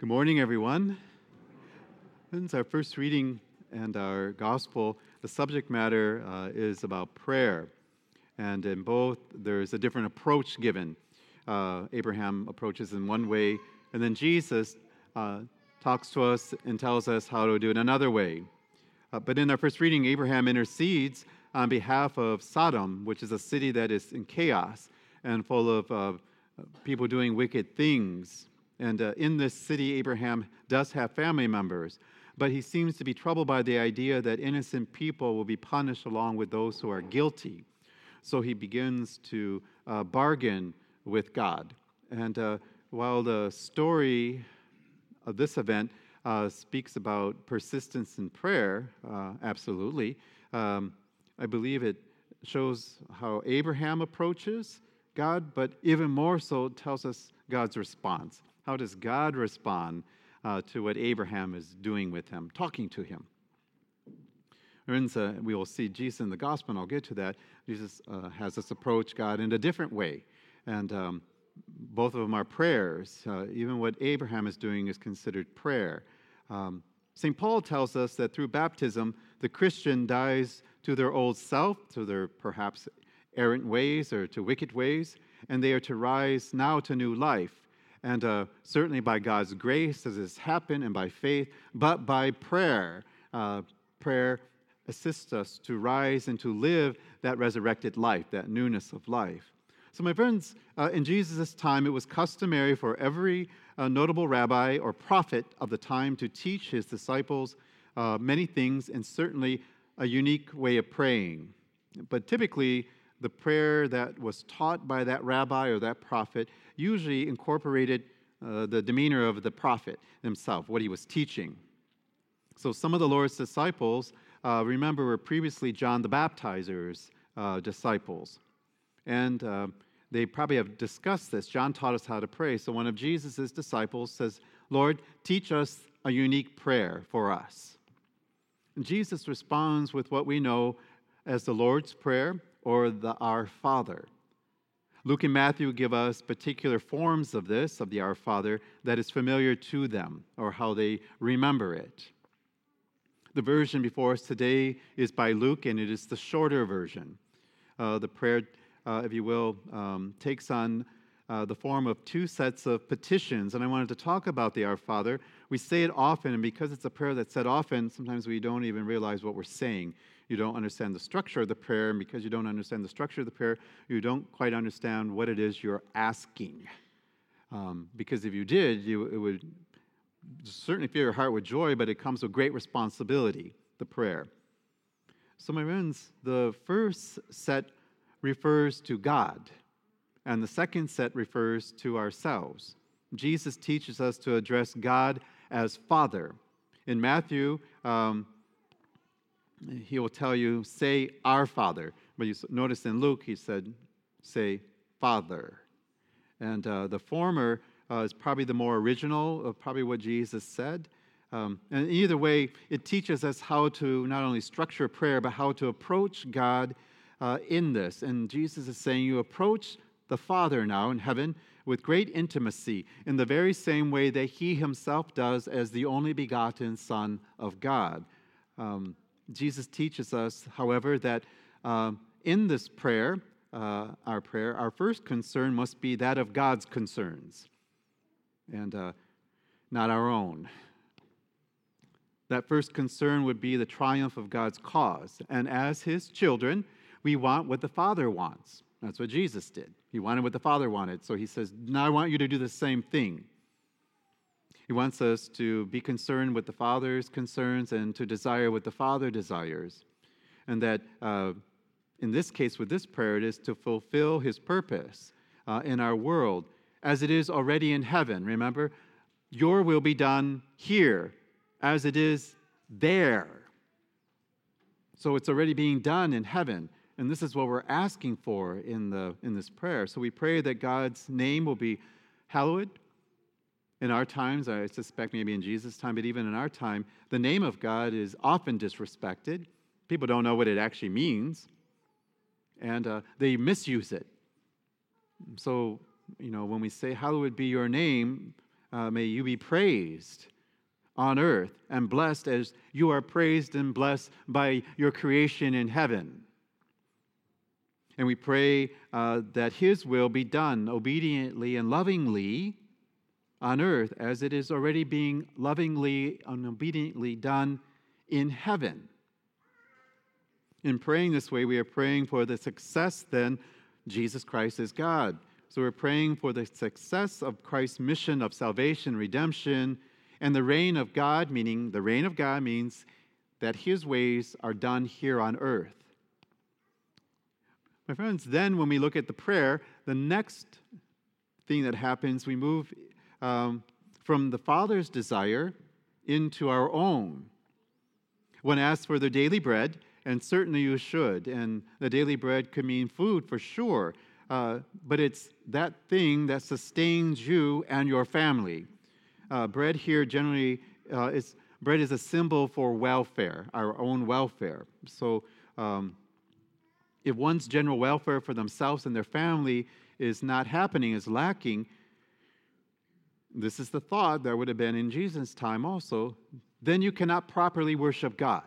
Good morning, everyone. This is our first reading and our gospel. The subject matter uh, is about prayer. And in both, there's a different approach given. Uh, Abraham approaches in one way, and then Jesus uh, talks to us and tells us how to do it another way. Uh, but in our first reading, Abraham intercedes on behalf of Sodom, which is a city that is in chaos and full of uh, people doing wicked things. And uh, in this city, Abraham does have family members, but he seems to be troubled by the idea that innocent people will be punished along with those who are guilty. So he begins to uh, bargain with God. And uh, while the story of this event uh, speaks about persistence in prayer, uh, absolutely, um, I believe it shows how Abraham approaches God, but even more so, tells us God's response. How does God respond uh, to what Abraham is doing with him, talking to him? Friends, uh, we will see Jesus in the gospel, and I'll get to that. Jesus uh, has us approach God in a different way. And um, both of them are prayers. Uh, even what Abraham is doing is considered prayer. Um, St. Paul tells us that through baptism, the Christian dies to their old self, to their perhaps errant ways or to wicked ways, and they are to rise now to new life. And uh, certainly by God's grace does this happen and by faith, but by prayer. Uh, prayer assists us to rise and to live that resurrected life, that newness of life. So, my friends, uh, in Jesus' time, it was customary for every uh, notable rabbi or prophet of the time to teach his disciples uh, many things and certainly a unique way of praying. But typically, the prayer that was taught by that rabbi or that prophet usually incorporated uh, the demeanor of the prophet himself, what he was teaching. So some of the Lord's disciples, uh, remember, were previously John the Baptizer's uh, disciples. And uh, they probably have discussed this. John taught us how to pray. So one of Jesus' disciples says, Lord, teach us a unique prayer for us. And Jesus responds with what we know as the Lord's Prayer or the Our Father. Luke and Matthew give us particular forms of this, of the Our Father, that is familiar to them or how they remember it. The version before us today is by Luke, and it is the shorter version. Uh, the prayer, uh, if you will, um, takes on uh, the form of two sets of petitions. And I wanted to talk about the Our Father. We say it often, and because it's a prayer that's said often, sometimes we don't even realize what we're saying you don't understand the structure of the prayer, and because you don't understand the structure of the prayer, you don't quite understand what it is you're asking. Um, because if you did, you, it would certainly fill your heart with joy, but it comes with great responsibility, the prayer. So, my friends, the first set refers to God, and the second set refers to ourselves. Jesus teaches us to address God as Father. In Matthew, um, he will tell you, say, Our Father. But you notice in Luke, he said, say, Father. And uh, the former uh, is probably the more original of probably what Jesus said. Um, and either way, it teaches us how to not only structure prayer, but how to approach God uh, in this. And Jesus is saying, You approach the Father now in heaven with great intimacy in the very same way that He Himself does as the only begotten Son of God. Um, Jesus teaches us, however, that uh, in this prayer, uh, our prayer, our first concern must be that of God's concerns and uh, not our own. That first concern would be the triumph of God's cause. And as His children, we want what the Father wants. That's what Jesus did. He wanted what the Father wanted. So He says, Now I want you to do the same thing. He wants us to be concerned with the Father's concerns and to desire what the Father desires. And that uh, in this case, with this prayer, it is to fulfill His purpose uh, in our world as it is already in heaven. Remember, your will be done here as it is there. So it's already being done in heaven. And this is what we're asking for in, the, in this prayer. So we pray that God's name will be hallowed, in our times, I suspect maybe in Jesus' time, but even in our time, the name of God is often disrespected. People don't know what it actually means, and uh, they misuse it. So, you know, when we say, Hallowed be your name, uh, may you be praised on earth and blessed as you are praised and blessed by your creation in heaven. And we pray uh, that His will be done obediently and lovingly on earth as it is already being lovingly and obediently done in heaven. In praying this way, we are praying for the success then, Jesus Christ is God. So we're praying for the success of Christ's mission of salvation, redemption, and the reign of God, meaning the reign of God means that his ways are done here on earth. My friends, then when we look at the prayer, the next thing that happens, we move um, from the Father's desire into our own. One asks for their daily bread, and certainly you should. And the daily bread could mean food for sure, uh, but it's that thing that sustains you and your family. Uh, bread here generally uh, is bread is a symbol for welfare, our own welfare. So, um, if one's general welfare for themselves and their family is not happening, is lacking, this is the thought that would have been in Jesus' time also, then you cannot properly worship God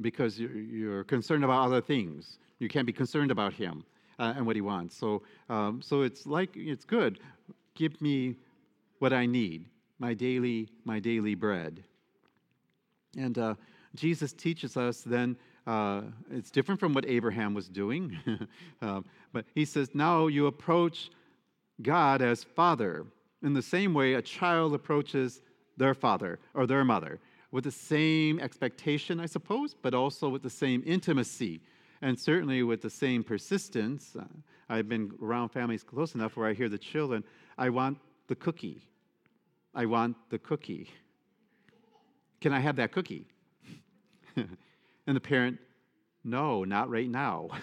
because you're concerned about other things. You can't be concerned about Him uh, and what He wants. So, um, so it's like it's good. Give me what I need, my daily, my daily bread. And uh, Jesus teaches us then. Uh, it's different from what Abraham was doing, um, but he says now you approach God as Father in the same way a child approaches their father or their mother with the same expectation, I suppose, but also with the same intimacy and certainly with the same persistence. Uh, I've been around families close enough where I hear the children, I want the cookie. I want the cookie. Can I have that cookie? and the parent, no, not right now.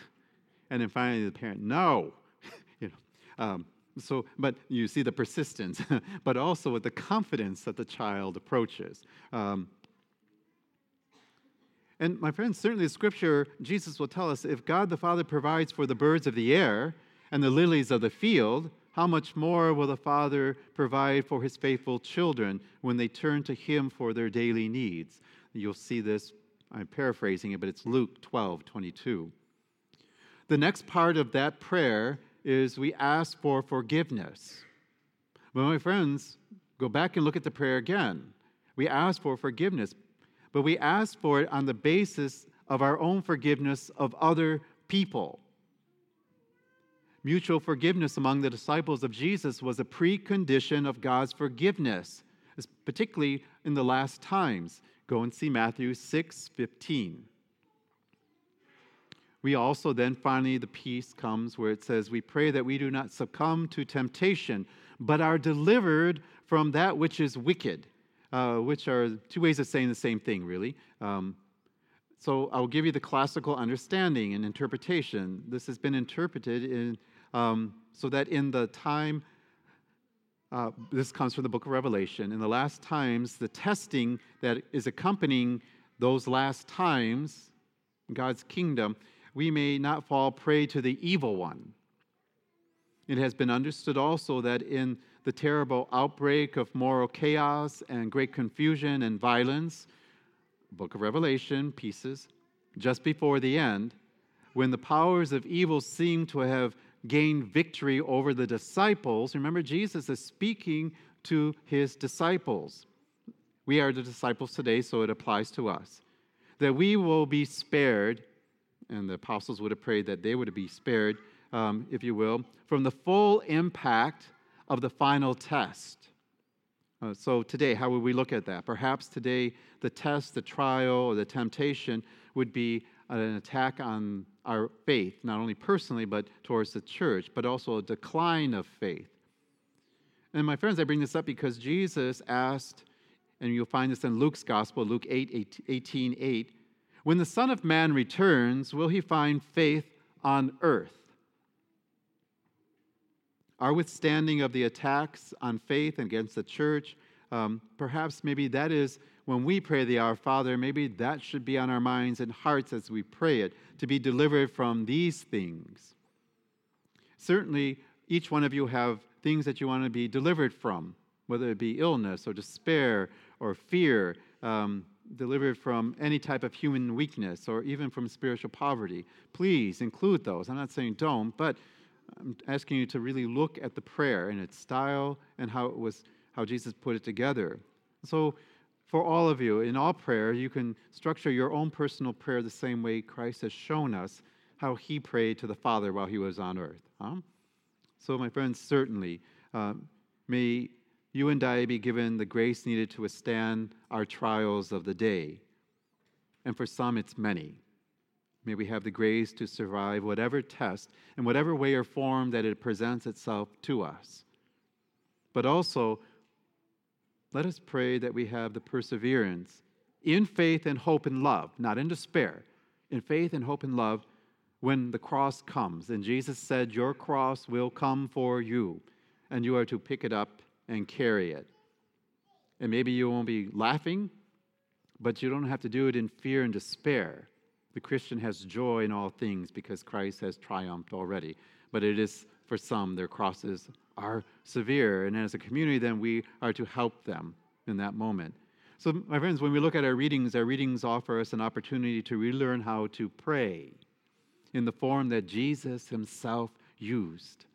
And then finally the parent, no. you know, um, so, but you see the persistence, but also with the confidence that the child approaches. Um, and my friends, certainly scripture, Jesus will tell us if God the Father provides for the birds of the air and the lilies of the field, how much more will the Father provide for his faithful children when they turn to him for their daily needs? You'll see this, I'm paraphrasing it, but it's Luke 12 22. The next part of that prayer is we ask for forgiveness. But my friends, go back and look at the prayer again. We ask for forgiveness, but we ask for it on the basis of our own forgiveness of other people. Mutual forgiveness among the disciples of Jesus was a precondition of God's forgiveness, particularly in the last times. Go and see Matthew 6 15 we also then finally, the piece comes where it says, We pray that we do not succumb to temptation, but are delivered from that which is wicked, uh, which are two ways of saying the same thing, really. Um, so I'll give you the classical understanding and interpretation. This has been interpreted in, um, so that in the time, uh, this comes from the book of Revelation, in the last times, the testing that is accompanying those last times, God's kingdom, we may not fall prey to the evil one. It has been understood also that in the terrible outbreak of moral chaos and great confusion and violence, book of Revelation pieces, just before the end, when the powers of evil seem to have gained victory over the disciples, remember Jesus is speaking to his disciples. We are the disciples today, so it applies to us. That we will be spared and the apostles would have prayed that they would be spared, um, if you will, from the full impact of the final test. Uh, so, today, how would we look at that? Perhaps today, the test, the trial, or the temptation would be an attack on our faith, not only personally, but towards the church, but also a decline of faith. And my friends, I bring this up because Jesus asked, and you'll find this in Luke's gospel, Luke 8, 18, 8, when the Son of Man returns, will he find faith on earth? Our withstanding of the attacks on faith against the church, um, perhaps maybe that is when we pray the Our Father, maybe that should be on our minds and hearts as we pray it, to be delivered from these things. Certainly, each one of you have things that you want to be delivered from. whether it be illness or despair or fear, um, delivered from any type of human weakness or even from spiritual poverty. Please include those. I'm not saying don't, but I'm asking you to really look at the prayer and its style and how it was how Jesus put it together. So for all of you, in all prayer, you can structure your own personal prayer the same way Christ has shown us how he prayed to the Father while he was on earth. Huh? So, my friends, certainly, uh, may you and I be given the grace needed to withstand our trials of the day. And for some, it's many. May we have the grace to survive whatever test in whatever way or form that it presents itself to us. But also, let us pray that we have the perseverance in faith and hope and love, not in despair, in faith and hope and love when the cross comes. And Jesus said, Your cross will come for you, and you are to pick it up and carry it. And maybe you won't be laughing, but you don't have to do it in fear and despair. The Christian has joy in all things because Christ has triumphed already. But it is for some, their crosses are severe. And as a community, then we are to help them in that moment. So, my friends, when we look at our readings, our readings offer us an opportunity to relearn how to pray in the form that Jesus himself used.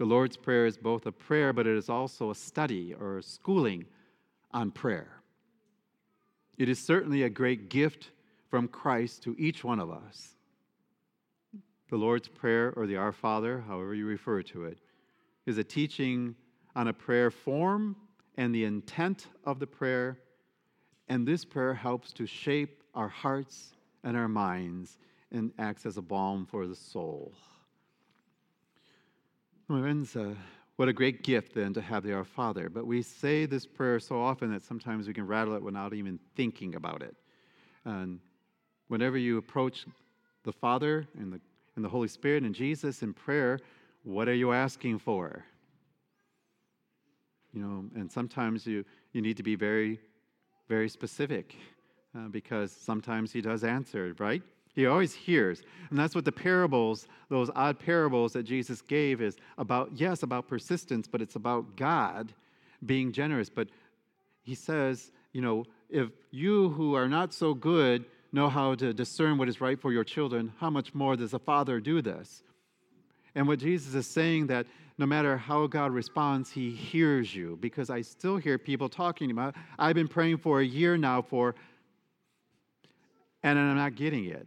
The Lord's Prayer is both a prayer, but it is also a study or a schooling on prayer. It is certainly a great gift from Christ to each one of us. The Lord's Prayer, or the Our Father, however you refer to it, is a teaching on a prayer form and the intent of the prayer. And this prayer helps to shape our hearts and our minds and acts as a balm for the soul. My friends, uh, what a great gift then to have the Our Father. But we say this prayer so often that sometimes we can rattle it without even thinking about it. And whenever you approach the Father and the, and the Holy Spirit and Jesus in prayer, what are you asking for? You know, and sometimes you, you need to be very, very specific uh, because sometimes He does answer, right? He always hears. And that's what the parables, those odd parables that Jesus gave, is about, yes, about persistence, but it's about God being generous. But he says, you know, if you who are not so good know how to discern what is right for your children, how much more does a father do this? And what Jesus is saying that no matter how God responds, he hears you. Because I still hear people talking about, I've been praying for a year now for, and I'm not getting it.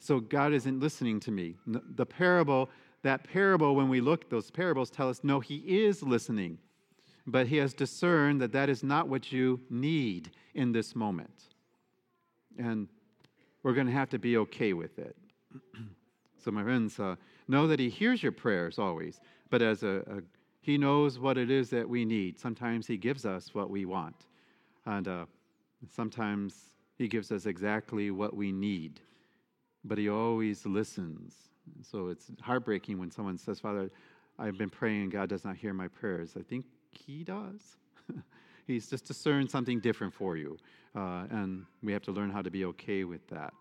So God isn't listening to me. The parable, that parable, when we look, those parables tell us, no, He is listening. But He has discerned that that is not what you need in this moment. And we're going to have to be okay with it. so, my friends, uh, know that He hears your prayers always, but as a, a, He knows what it is that we need. Sometimes He gives us what we want, and uh, sometimes He gives us exactly what we need but he always listens. So it's heartbreaking when someone says, Father, I've been praying and God does not hear my prayers. I think he does. He's just discerned something different for you. Uh, and we have to learn how to be okay with that.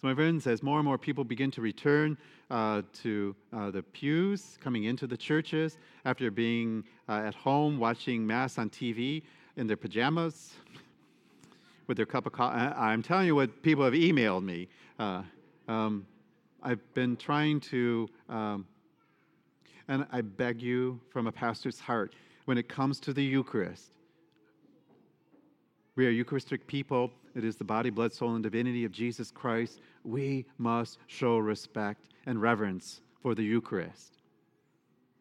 So, my friends, as more and more people begin to return uh, to uh, the pews, coming into the churches after being uh, at home watching Mass on TV in their pajamas, with their cup of coffee. I'm telling you what people have emailed me. Uh, um, I've been trying to, um, and I beg you from a pastor's heart, when it comes to the Eucharist, we are Eucharistic people. It is the body, blood, soul, and divinity of Jesus Christ. We must show respect and reverence for the Eucharist.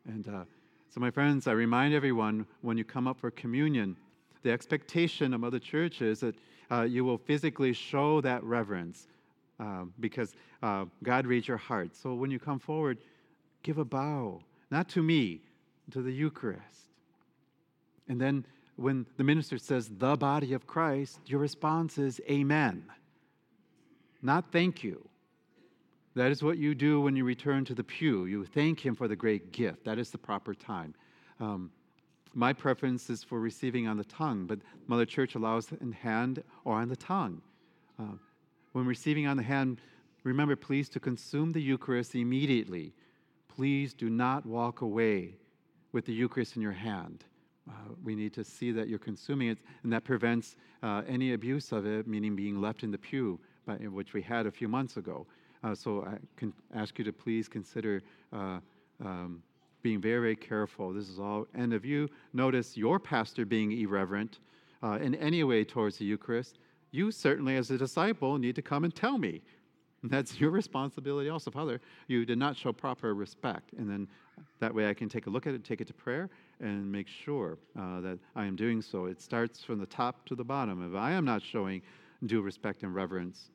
And uh, so, my friends, I remind everyone when you come up for communion, the expectation of other churches that uh, you will physically show that reverence uh, because uh, God reads your heart. So when you come forward, give a bow, not to me, to the Eucharist. And then when the minister says, the body of Christ, your response is, Amen. Not thank you. That is what you do when you return to the pew. You thank Him for the great gift. That is the proper time. Um, my preference is for receiving on the tongue, but Mother Church allows in hand or on the tongue. Uh, when receiving on the hand, remember, please, to consume the Eucharist immediately. Please do not walk away with the Eucharist in your hand. Uh, we need to see that you're consuming it, and that prevents uh, any abuse of it, meaning being left in the pew, by, which we had a few months ago. Uh, so I can ask you to please consider uh, um, being very, very careful. This is all. And if you notice your pastor being irreverent uh, in any way towards the Eucharist, you certainly, as a disciple, need to come and tell me. That's your responsibility also. Father, you did not show proper respect. And then that way I can take a look at it, take it to prayer, and make sure uh, that I am doing so. It starts from the top to the bottom. If I am not showing due respect and reverence,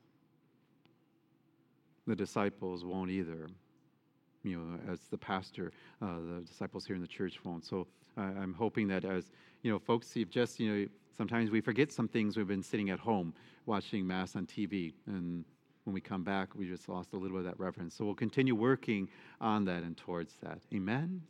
the disciples won't either. You know, as the pastor, uh, the disciples here in the church won't. So I'm hoping that as you know, folks see just you know, sometimes we forget some things we've been sitting at home watching mass on TV, and when we come back, we just lost a little bit of that reverence. So we'll continue working on that and towards that. Amen.